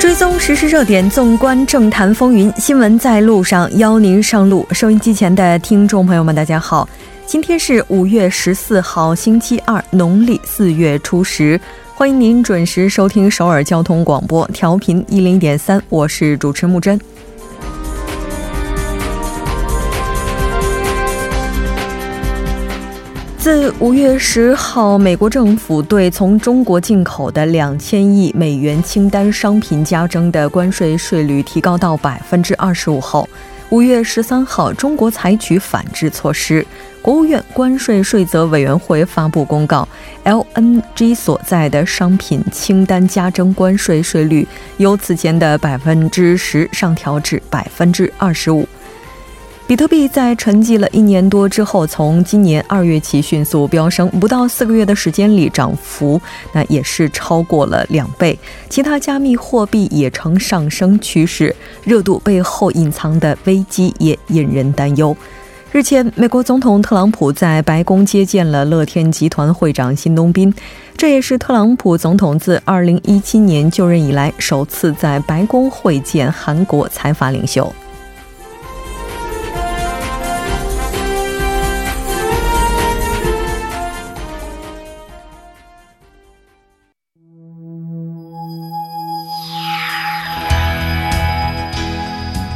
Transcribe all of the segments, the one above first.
追踪实时热点，纵观政坛风云，新闻在路上，邀您上路。收音机前的听众朋友们，大家好，今天是五月十四号，星期二，农历四月初十。欢迎您准时收听首尔交通广播，调频一零点三，我是主持木真。自五月十号，美国政府对从中国进口的两千亿美元清单商品加征的关税税率提高到百分之二十五后，五月十三号，中国采取反制措施。国务院关税税则委员会发布公告，LNG 所在的商品清单加征关税税率由此前的百分之十上调至百分之二十五。比特币在沉寂了一年多之后，从今年二月起迅速飙升，不到四个月的时间里，涨幅那也是超过了两倍。其他加密货币也呈上升趋势，热度背后隐藏的危机也引人担忧。日前，美国总统特朗普在白宫接见了乐天集团会长辛东斌，这也是特朗普总统自二零一七年就任以来首次在白宫会见韩国财阀领袖。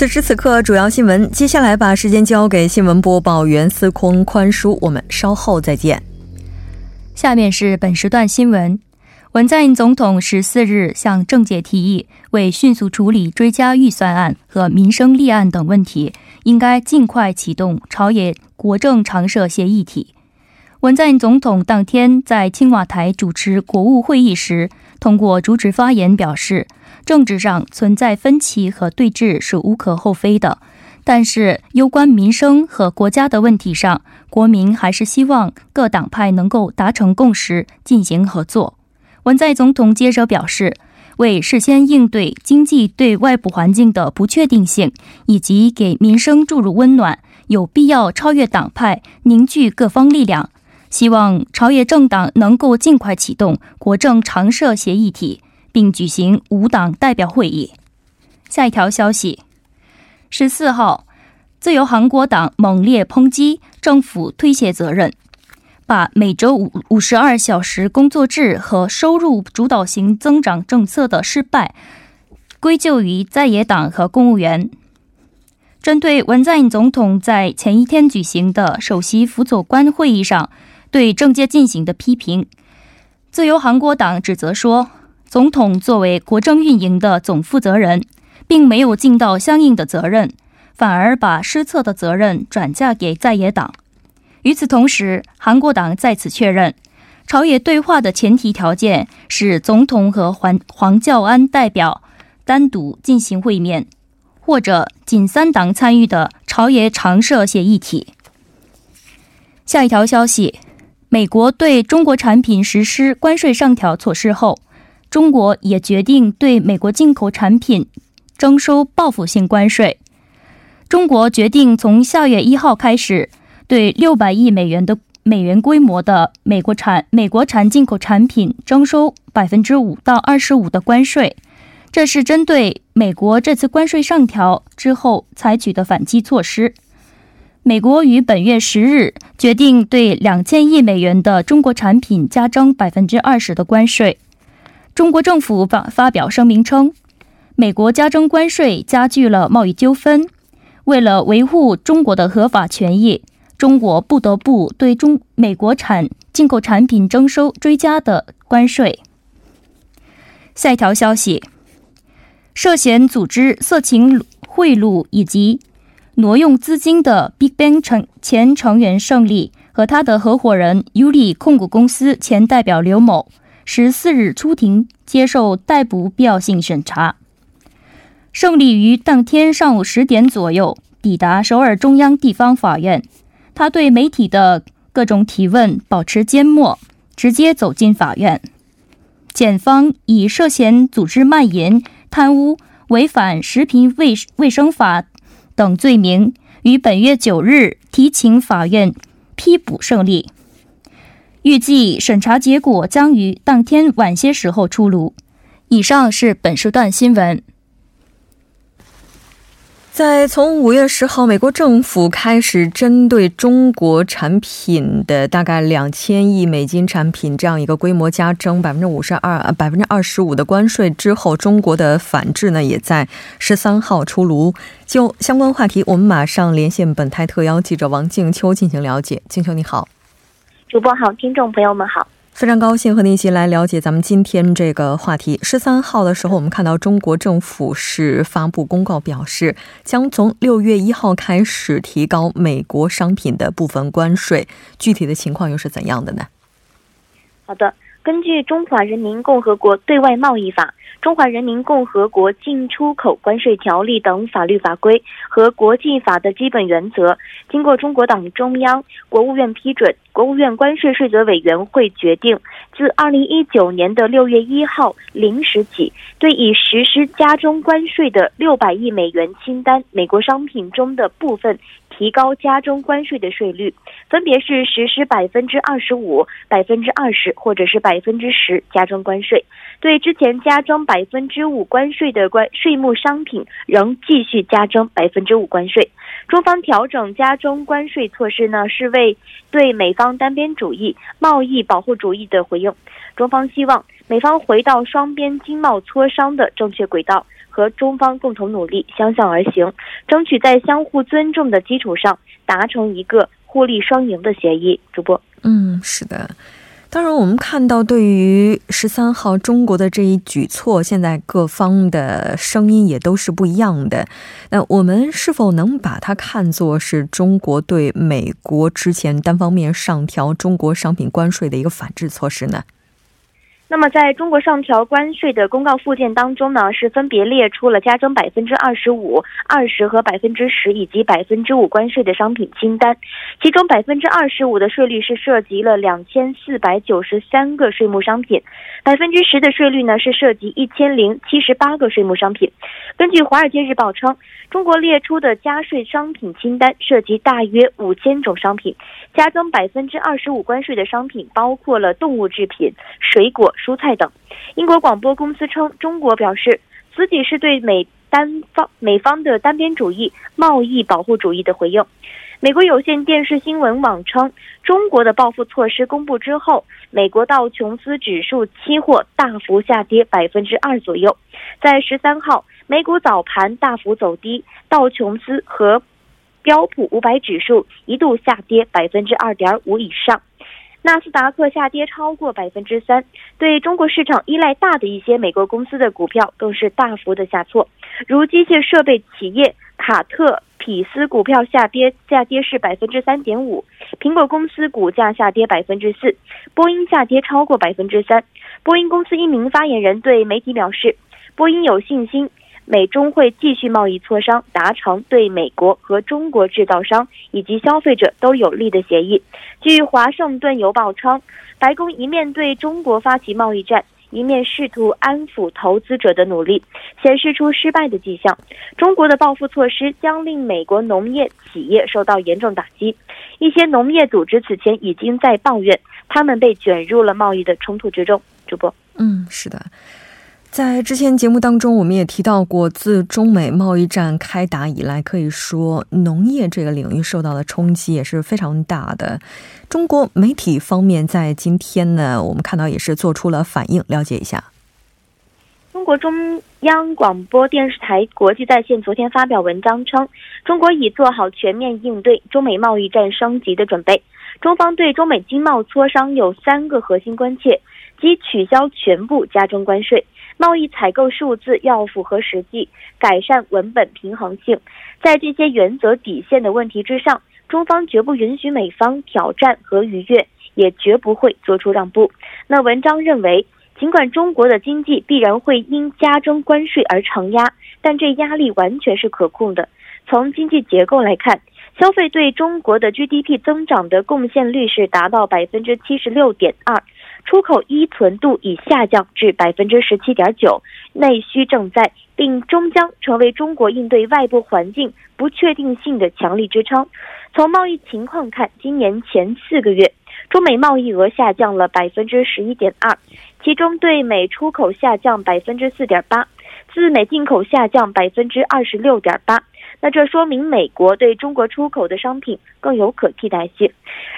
此时此刻，主要新闻。接下来把时间交给新闻播报员司空宽叔，我们稍后再见。下面是本时段新闻：文在寅总统十四日向政界提议，为迅速处理追加预算案和民生立案等问题，应该尽快启动朝野国政常设协议体。文在寅总统当天在青瓦台主持国务会议时，通过主旨发言表示。政治上存在分歧和对峙是无可厚非的，但是攸关民生和国家的问题上，国民还是希望各党派能够达成共识，进行合作。文在总统接着表示，为事先应对经济对外部环境的不确定性，以及给民生注入温暖，有必要超越党派，凝聚各方力量，希望朝野政党能够尽快启动国政常设协议体。并举行五党代表会议。下一条消息：十四号，自由韩国党猛烈抨击政府推卸责任，把每周五五十二小时工作制和收入主导型增长政策的失败归咎于在野党和公务员。针对文在寅总统在前一天举行的首席辅佐官会议上对政界进行的批评，自由韩国党指责说。总统作为国政运营的总负责人，并没有尽到相应的责任，反而把失策的责任转嫁给在野党。与此同时，韩国党再次确认，朝野对话的前提条件是总统和黄黄教安代表单独进行会面，或者仅三党参与的朝野常设协议体。下一条消息：美国对中国产品实施关税上调措施后。中国也决定对美国进口产品征收报复性关税。中国决定从下月一号开始，对六百亿美元的美元规模的美国产美国产进口产品征收百分之五到二十五的关税。这是针对美国这次关税上调之后采取的反击措施。美国于本月十日决定对两千亿美元的中国产品加征百分之二十的关税。中国政府发发表声明称，美国加征关税加剧了贸易纠纷。为了维护中国的合法权益，中国不得不对中美国产进口产品征收追加的关税。下一条消息：涉嫌组织色情贿赂以及挪用资金的 BigBang 成前成员胜利和他的合伙人 Uli 控股公司前代表刘某，十四日出庭接受逮捕必要性审查。胜利于当天上午十点左右抵达首尔中央地方法院，他对媒体的各种提问保持缄默，直接走进法院。检方以涉嫌组织卖淫、贪污、违反食品卫卫生法等罪名，于本月九日提请法院批捕胜利。预计审查结果将于当天晚些时候出炉。以上是本时段新闻。在从五月十号，美国政府开始针对中国产品的大概两千亿美金产品这样一个规模加征百分之五十二、百分之二十五的关税之后，中国的反制呢也在十三号出炉。就相关话题，我们马上连线本台特邀记者王静秋进行了解。静秋你好，主播好，听众朋友们好。非常高兴和您一起来了解咱们今天这个话题。十三号的时候，我们看到中国政府是发布公告，表示将从六月一号开始提高美国商品的部分关税。具体的情况又是怎样的呢？好的，根据《中华人民共和国对外贸易法》。《中华人民共和国进出口关税条例》等法律法规和国际法的基本原则，经过中国党中央、国务院批准，国务院关税税则委员会决定，自二零一九年的六月一号零时起，对已实施加征关税的六百亿美元清单美国商品中的部分。提高加征关税的税率，分别是实施百分之二十五、百分之二十或者是百分之十加征关税。对之前加征百分之五关税的关税目商品，仍继续加征百分之五关税。中方调整加征关税措施呢，是为对美方单边主义、贸易保护主义的回应。中方希望美方回到双边经贸磋商的正确轨道。和中方共同努力，相向而行，争取在相互尊重的基础上达成一个互利双赢的协议。主播，嗯，是的。当然，我们看到对于十三号中国的这一举措，现在各方的声音也都是不一样的。那我们是否能把它看作是中国对美国之前单方面上调中国商品关税的一个反制措施呢？那么，在中国上调关税的公告附件当中呢，是分别列出了加征百分之二十五、二十和百分之十以及百分之五关税的商品清单。其中，百分之二十五的税率是涉及了两千四百九十三个税目商品，百分之十的税率呢是涉及一千零七十八个税目商品。根据《华尔街日报》称，中国列出的加税商品清单涉及大约五千种商品，加征百分之二十五关税的商品包括了动物制品、水果。蔬菜等。英国广播公司称，中国表示，此举是对美单方美方的单边主义、贸易保护主义的回应。美国有线电视新闻网称，中国的报复措施公布之后，美国道琼斯指数期货大幅下跌百分之二左右。在十三号，美股早盘大幅走低，道琼斯和标普五百指数一度下跌百分之二点五以上。纳斯达克下跌超过百分之三，对中国市场依赖大的一些美国公司的股票更是大幅的下挫，如机械设备企业卡特匹斯股票下跌，下跌是百分之三点五，苹果公司股价下跌百分之四，波音下跌超过百分之三。波音公司一名发言人对媒体表示，波音有信心。美中会继续贸易磋商，达成对美国和中国制造商以及消费者都有利的协议。据《华盛顿邮报》称，白宫一面对中国发起贸易战，一面试图安抚投资者的努力，显示出失败的迹象。中国的报复措施将令美国农业企业受到严重打击。一些农业组织此前已经在抱怨，他们被卷入了贸易的冲突之中。主播，嗯，是的。在之前节目当中，我们也提到过，自中美贸易战开打以来，可以说农业这个领域受到的冲击也是非常大的。中国媒体方面在今天呢，我们看到也是做出了反应，了解一下。中国中央广播电视台国际在线昨天发表文章称，中国已做好全面应对中美贸易战升级的准备。中方对中美经贸磋商有三个核心关切，即取消全部加征关税。贸易采购数字要符合实际，改善文本平衡性。在这些原则底线的问题之上，中方绝不允许美方挑战和逾越，也绝不会做出让步。那文章认为，尽管中国的经济必然会因加征关税而承压，但这压力完全是可控的。从经济结构来看，消费对中国的 GDP 增长的贡献率是达到百分之七十六点二。出口依存度已下降至百分之十七点九，内需正在并终将成为中国应对外部环境不确定性的强力支撑。从贸易情况看，今年前四个月，中美贸易额下降了百分之十一点二，其中对美出口下降百分之四点八，自美进口下降百分之二十六点八。那这说明美国对中国出口的商品更有可替代性。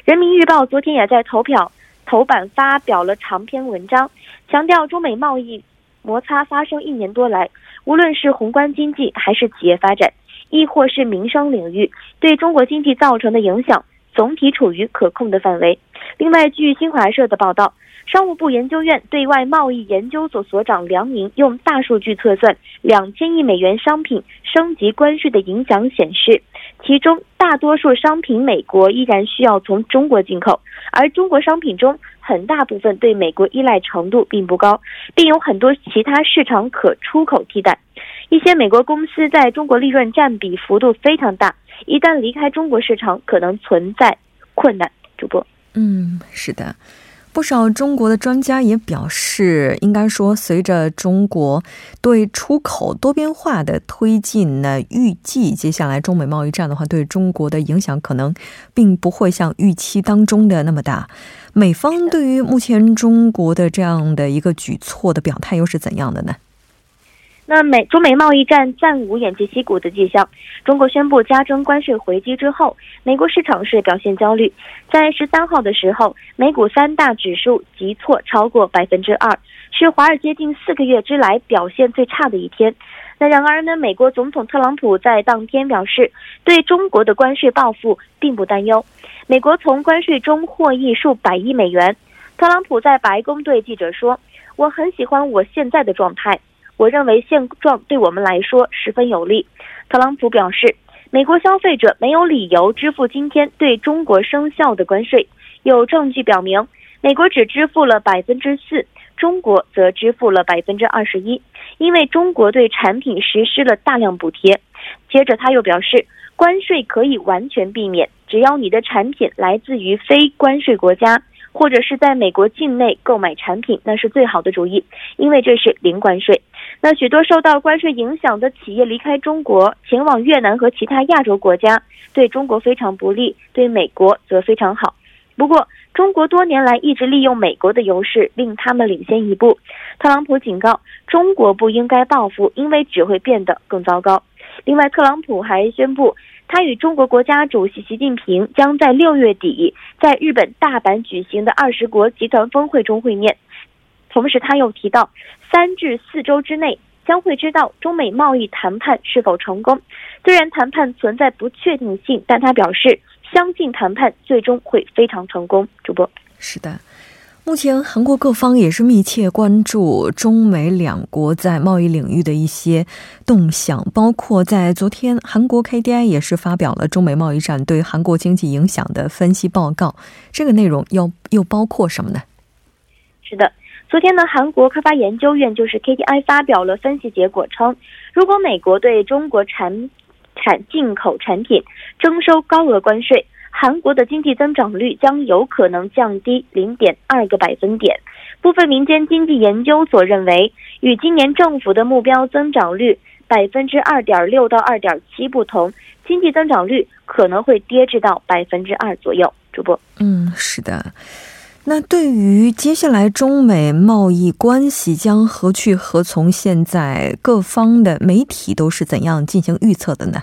人民日报昨天也在投票。头版发表了长篇文章，强调中美贸易摩擦发生一年多来，无论是宏观经济还是企业发展，亦或是民生领域，对中国经济造成的影响总体处于可控的范围。另外，据新华社的报道，商务部研究院对外贸易研究所所长梁宁用大数据测算两千亿美元商品升级关税的影响显示。其中大多数商品，美国依然需要从中国进口，而中国商品中很大部分对美国依赖程度并不高，并有很多其他市场可出口替代。一些美国公司在中国利润占比幅度非常大，一旦离开中国市场，可能存在困难。主播，嗯，是的。不少中国的专家也表示，应该说，随着中国对出口多边化的推进呢，预计接下来中美贸易战的话，对中国的影响可能并不会像预期当中的那么大。美方对于目前中国的这样的一个举措的表态又是怎样的呢？那美中美贸易战暂无偃旗息鼓的迹象。中国宣布加征关税回击之后，美国市场是表现焦虑。在十三号的时候，美股三大指数急挫超过百分之二，是华尔街近四个月之来表现最差的一天。那然而呢，美国总统特朗普在当天表示，对中国的关税报复并不担忧。美国从关税中获益数百亿美元。特朗普在白宫对记者说：“我很喜欢我现在的状态。”我认为现状对我们来说十分有利。特朗普表示，美国消费者没有理由支付今天对中国生效的关税。有证据表明，美国只支付了百分之四，中国则支付了百分之二十一，因为中国对产品实施了大量补贴。接着他又表示，关税可以完全避免，只要你的产品来自于非关税国家，或者是在美国境内购买产品，那是最好的主意，因为这是零关税。那许多受到关税影响的企业离开中国，前往越南和其他亚洲国家，对中国非常不利，对美国则非常好。不过，中国多年来一直利用美国的优势，令他们领先一步。特朗普警告，中国不应该报复，因为只会变得更糟糕。另外，特朗普还宣布，他与中国国家主席习近平将在六月底在日本大阪举行的二十国集团峰会中会面。同时，他又提到，三至四周之内将会知道中美贸易谈判是否成功。虽然谈判存在不确定性，但他表示相信谈判最终会非常成功。主播是的，目前韩国各方也是密切关注中美两国在贸易领域的一些动向，包括在昨天，韩国 KDI 也是发表了中美贸易战对韩国经济影响的分析报告。这个内容又又包括什么呢？是的。昨天呢，韩国开发研究院就是 KTI 发表了分析结果，称如果美国对中国产产进口产品征收高额关税，韩国的经济增长率将有可能降低零点二个百分点。部分民间经济研究所认为，与今年政府的目标增长率百分之二点六到二点七不同，经济增长率可能会跌至到百分之二左右。主播，嗯，是的。那对于接下来中美贸易关系将何去何从，现在各方的媒体都是怎样进行预测的呢？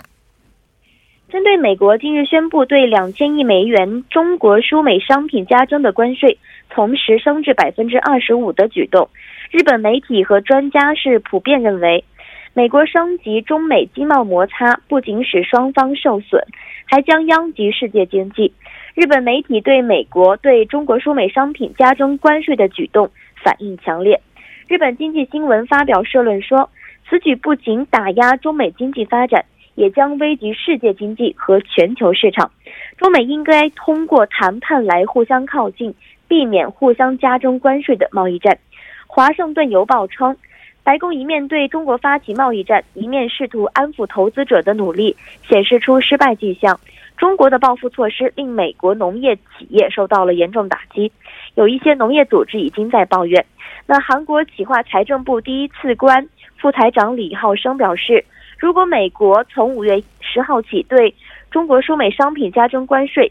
针对美国近日宣布对两千亿美元中国输美商品加征的关税同时升至百分之二十五的举动，日本媒体和专家是普遍认为，美国升级中美经贸摩擦不仅使双方受损，还将殃及世界经济。日本媒体对美国对中国输美商品加征关税的举动反应强烈。日本经济新闻发表社论说，此举不仅打压中美经济发展，也将危及世界经济和全球市场。中美应该通过谈判来互相靠近，避免互相加征关税的贸易战。华盛顿邮报称，白宫一面对中国发起贸易战，一面试图安抚投资者的努力显示出失败迹象。中国的报复措施令美国农业企业受到了严重打击，有一些农业组织已经在抱怨。那韩国企划财政部第一次官副财长李浩生表示，如果美国从五月十号起对中国输美商品加征关税，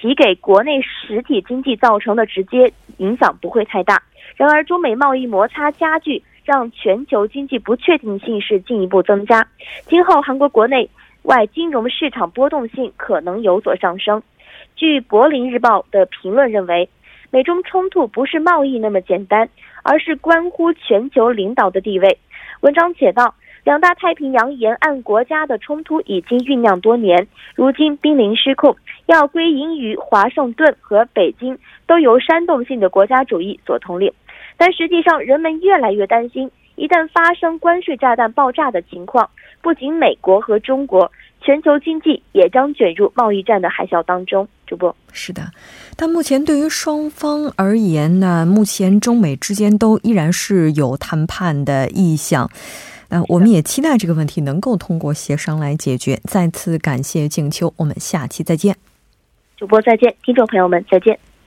其给国内实体经济造成的直接影响不会太大。然而，中美贸易摩擦加剧，让全球经济不确定性是进一步增加。今后，韩国国内外金融市场波动性可能有所上升。据《柏林日报》的评论认为，美中冲突不是贸易那么简单，而是关乎全球领导的地位。文章写道。两大太平洋沿岸国家的冲突已经酝酿多年，如今濒临失控，要归因于华盛顿和北京都由煽动性的国家主义所统领。但实际上，人们越来越担心，一旦发生关税炸弹爆炸的情况，不仅美国和中国，全球经济也将卷入贸易战的海啸当中。主播是的，但目前对于双方而言呢，目前中美之间都依然是有谈判的意向。那我们也期待这个问题能够通过协商来解决。再次感谢静秋，我们下期再见。主播再见，听众朋友们再见。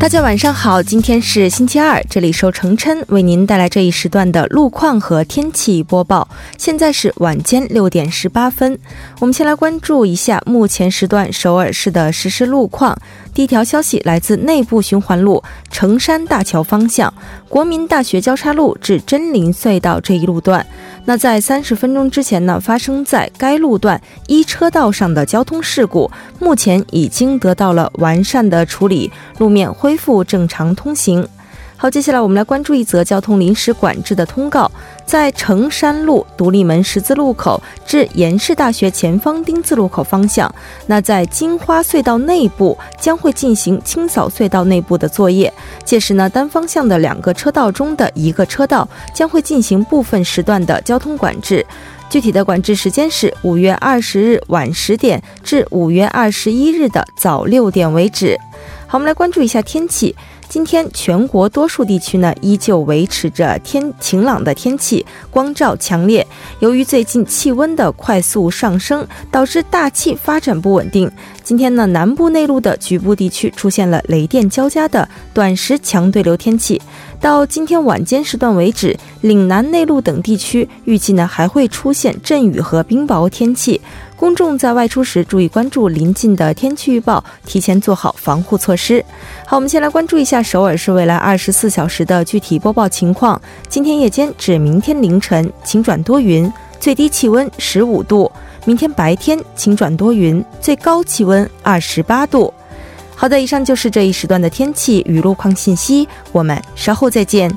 大家晚上好，今天是星期二，这里受程琛为您带来这一时段的路况和天气播报。现在是晚间六点十八分，我们先来关注一下目前时段首尔市的实时路况。第一条消息来自内部循环路成山大桥方向国民大学交叉路至真林隧道这一路段。那在三十分钟之前呢，发生在该路段一车道上的交通事故，目前已经得到了完善的处理，路面恢复正常通行。好，接下来我们来关注一则交通临时管制的通告，在成山路独立门十字路口至延世大学前方丁字路口方向，那在金花隧道内部将会进行清扫隧道内部的作业，届时呢，单方向的两个车道中的一个车道将会进行部分时段的交通管制，具体的管制时间是五月二十日晚十点至五月二十一日的早六点为止。好，我们来关注一下天气。今天全国多数地区呢依旧维持着天晴朗的天气，光照强烈。由于最近气温的快速上升，导致大气发展不稳定。今天呢，南部内陆的局部地区出现了雷电交加的短时强对流天气。到今天晚间时段为止，岭南内陆等地区预计呢还会出现阵雨和冰雹天气。公众在外出时注意关注临近的天气预报，提前做好防护措施。好，我们先来关注一下首尔市未来二十四小时的具体播报情况。今天夜间至明天凌晨晴转多云，最低气温十五度；明天白天晴转多云，最高气温二十八度。好的，以上就是这一时段的天气与路况信息，我们稍后再见。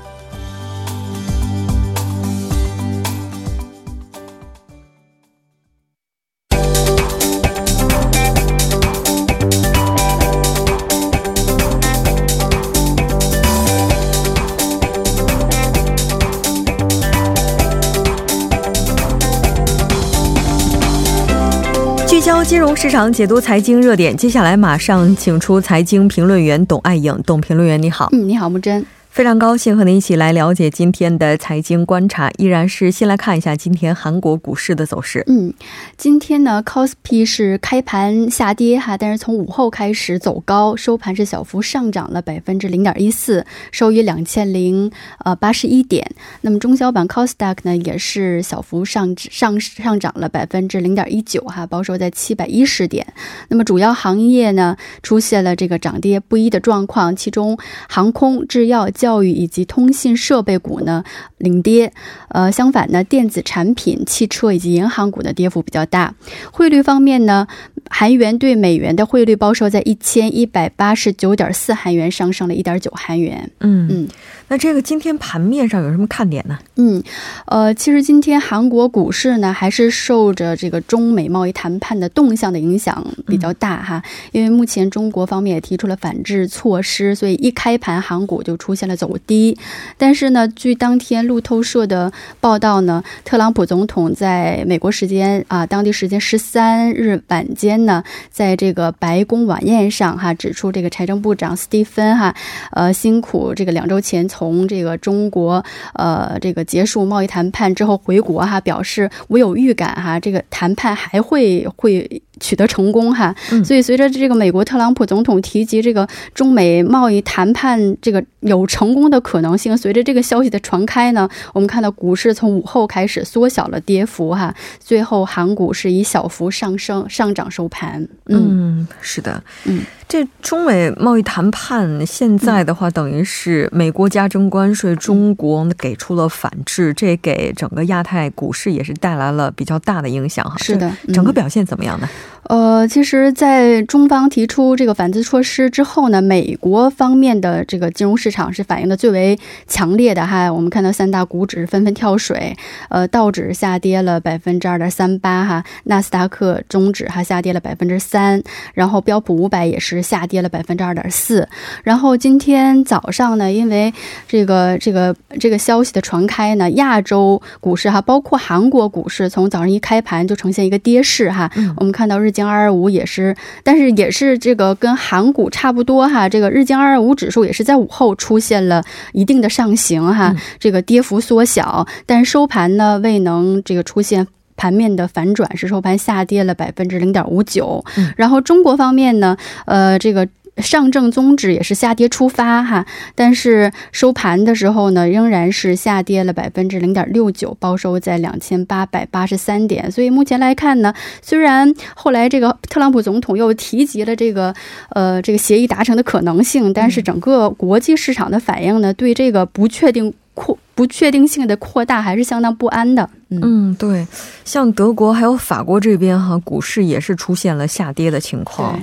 金融市场解读财经热点，接下来马上请出财经评论员董爱颖。董评论员，你好。嗯，你好，木真。非常高兴和您一起来了解今天的财经观察，依然是先来看一下今天韩国股市的走势。嗯，今天呢，Kospi 是开盘下跌哈，但是从午后开始走高，收盘是小幅上涨了百分之零点一四，收于两千零呃八十一点。那么中小板 Kosdaq 呢，也是小幅上上上涨了百分之零点一九哈，报收在七百一十点。那么主要行业呢，出现了这个涨跌不一的状况，其中航空、制药。教育以及通信设备股呢领跌，呃，相反呢，电子产品、汽车以及银行股的跌幅比较大。汇率方面呢，韩元对美元的汇率报收在一千一百八十九点四韩元，上升了一点九韩元。嗯嗯，那这个今天盘面上有什么看点呢？嗯，呃，其实今天韩国股市呢，还是受着这个中美贸易谈判的动向的影响比较大哈。因为目前中国方面也提出了反制措施，所以一开盘韩股就出现了走低。但是呢，据当天路透社的报道呢，特朗普总统在美国时间啊，当地时间十三日晚间呢，在这个白宫晚宴上哈，指出这个财政部长斯蒂芬哈，呃，辛苦这个两周前从这个中国呃这个结束贸易谈判之后回国哈，表示我有预感哈，这个谈判还会会。取得成功哈，所以随着这个美国特朗普总统提及这个中美贸易谈判这个有成功的可能性，随着这个消息的传开呢，我们看到股市从午后开始缩小了跌幅哈，最后韩股是以小幅上升上涨收盘。嗯，是的，嗯。这中美贸易谈判现在的话，等于是美国加征关税，中国给出了反制，这给整个亚太股市也是带来了比较大的影响哈。是的，整个表现怎么样呢？呃，其实，在中方提出这个反制措施之后呢，美国方面的这个金融市场是反应的最为强烈的哈。我们看到三大股指纷纷跳水，呃，道指下跌了百分之二点三八哈，纳斯达克中指哈下跌了百分之三，然后标普五百也是下跌了百分之二点四。然后今天早上呢，因为这个这个这个消息的传开呢，亚洲股市哈，包括韩国股市，从早上一开盘就呈现一个跌势哈。我们看到日经。二二五也是，但是也是这个跟韩股差不多哈。这个日经二二五指数也是在午后出现了一定的上行哈，这个跌幅缩小，但是收盘呢未能这个出现盘面的反转，是收盘下跌了百分之零点五九。然后中国方面呢，呃，这个。上证综指也是下跌出发哈，但是收盘的时候呢，仍然是下跌了百分之零点六九，报收在两千八百八十三点。所以目前来看呢，虽然后来这个特朗普总统又提及了这个呃这个协议达成的可能性，但是整个国际市场的反应呢，对这个不确定扩不确定性的扩大还是相当不安的。嗯，对，像德国还有法国这边哈，股市也是出现了下跌的情况。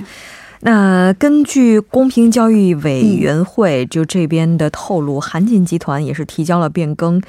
那根据公平交易委员会就这边的透露，韩进集团也是提交了变更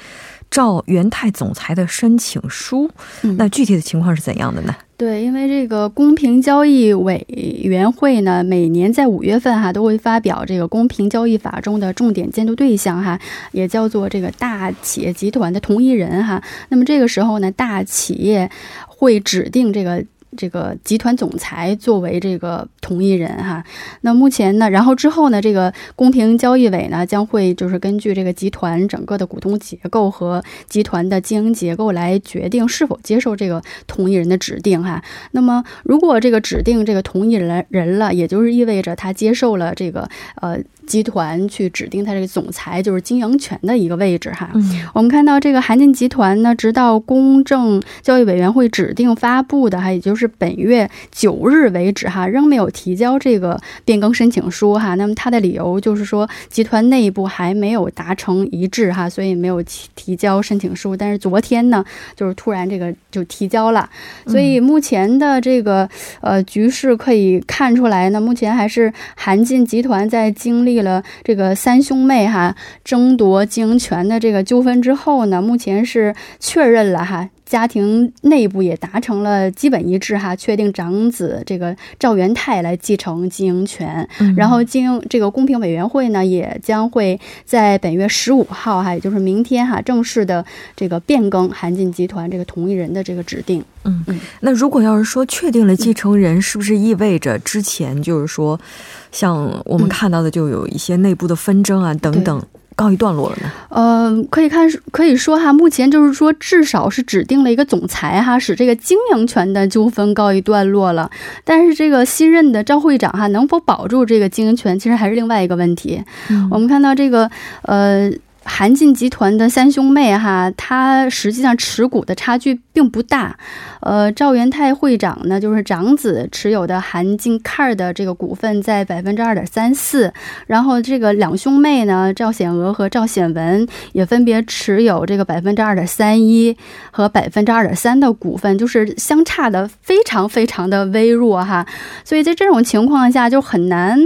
赵元泰总裁的申请书。那具体的情况是怎样的呢？对，因为这个公平交易委员会呢，每年在五月份哈都会发表这个公平交易法中的重点监督对象哈，也叫做这个大企业集团的同一人哈。那么这个时候呢，大企业会指定这个。这个集团总裁作为这个同一人哈，那目前呢，然后之后呢，这个公平交易委呢将会就是根据这个集团整个的股东结构和集团的经营结构来决定是否接受这个同一人的指定哈。那么如果这个指定这个同一人人了，也就是意味着他接受了这个呃。集团去指定他这个总裁，就是经营权的一个位置哈。我们看到这个韩进集团呢，直到公正交易委员会指定发布的哈，也就是本月九日为止哈，仍没有提交这个变更申请书哈。那么他的理由就是说，集团内部还没有达成一致哈，所以没有提提交申请书。但是昨天呢，就是突然这个就提交了。所以目前的这个呃局势可以看出来呢，目前还是韩进集团在经历。了这个三兄妹哈争夺经营权的这个纠纷之后呢，目前是确认了哈。家庭内部也达成了基本一致哈，确定长子这个赵元泰来继承经营权。然后经这个公平委员会呢，也将会在本月十五号哈，也就是明天哈，正式的这个变更韩进集团这个同一人的这个指定。嗯嗯。那如果要是说确定了继承人，是不是意味着之前就是说，像我们看到的就有一些内部的纷争啊等等？告一段落了呢？呃，可以看，可以说哈，目前就是说，至少是指定了一个总裁哈，使这个经营权的纠纷告一段落了。但是这个新任的赵会长哈，能否保住这个经营权，其实还是另外一个问题。我们看到这个呃。韩进集团的三兄妹哈，他实际上持股的差距并不大。呃，赵元泰会长呢，就是长子持有的韩进 Car 的这个股份在百分之二点三四，然后这个两兄妹呢，赵显娥和赵显文也分别持有这个百分之二点三一和百分之二点三的股份，就是相差的非常非常的微弱哈。所以在这种情况下，就很难，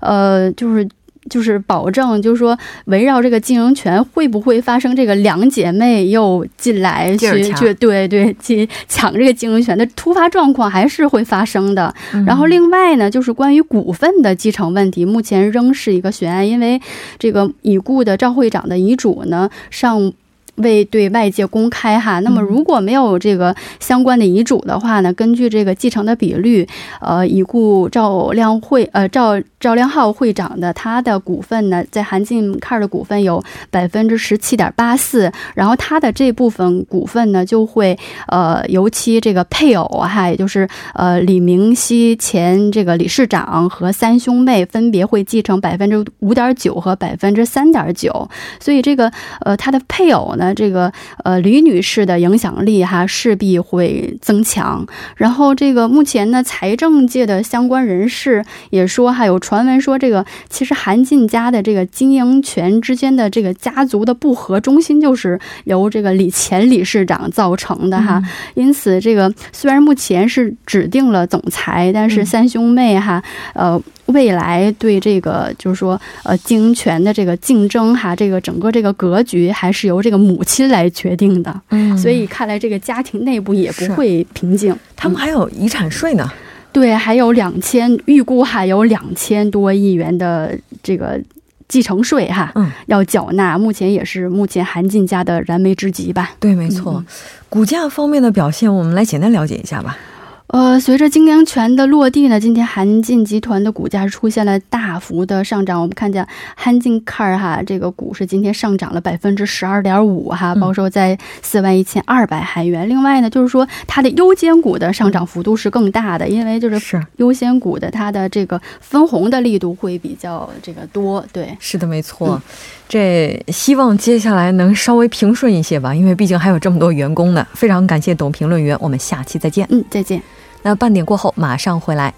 呃，就是。就是保证，就是说，围绕这个经营权会不会发生这个两姐妹又进来去去对对去抢这个经营权的突发状况，还是会发生的。然后另外呢，就是关于股份的继承问题，目前仍是一个悬案，因为这个已故的赵会长的遗嘱呢尚。未对外界公开哈，那么如果没有这个相关的遗嘱的话呢，根据这个继承的比率，呃，已故赵亮会呃赵赵亮浩会长的他的股份呢，在韩进 Car 的股份有百分之十七点八四，然后他的这部分股份呢，就会呃由其这个配偶哈，也就是呃李明熙前这个理事长和三兄妹分别会继承百分之五点九和百分之三点九，所以这个呃他的配偶呢。那这个呃，李女士的影响力哈势必会增强。然后这个目前呢，财政界的相关人士也说，还有传闻说，这个其实韩进家的这个经营权之间的这个家族的不和中心，就是由这个李前理事长造成的哈。因此，这个虽然目前是指定了总裁，但是三兄妹哈，呃。未来对这个就是说，呃，经营权的这个竞争哈，这个整个这个格局还是由这个母亲来决定的。嗯，所以看来这个家庭内部也不会平静。他们还有遗产税呢，对，还有两千，预估还有两千多亿元的这个继承税哈，嗯，要缴纳。目前也是目前韩进家的燃眉之急吧？对，没错。股价方面的表现，我们来简单了解一下吧。呃，随着经营权的落地呢，今天韩进集团的股价出现了大幅的上涨。我们看见韩进 Car 哈，这个股市今天上涨了百分之十二点五哈，报收在四万一千二百韩元。另外呢，就是说它的优先股的上涨幅度是更大的，因为就是优先股的它的这个分红的力度会比较这个多。对，是的，没错。这希望接下来能稍微平顺一些吧，因为毕竟还有这么多员工呢。非常感谢董评论员，我们下期再见。嗯，再见。那半点过后马上回来。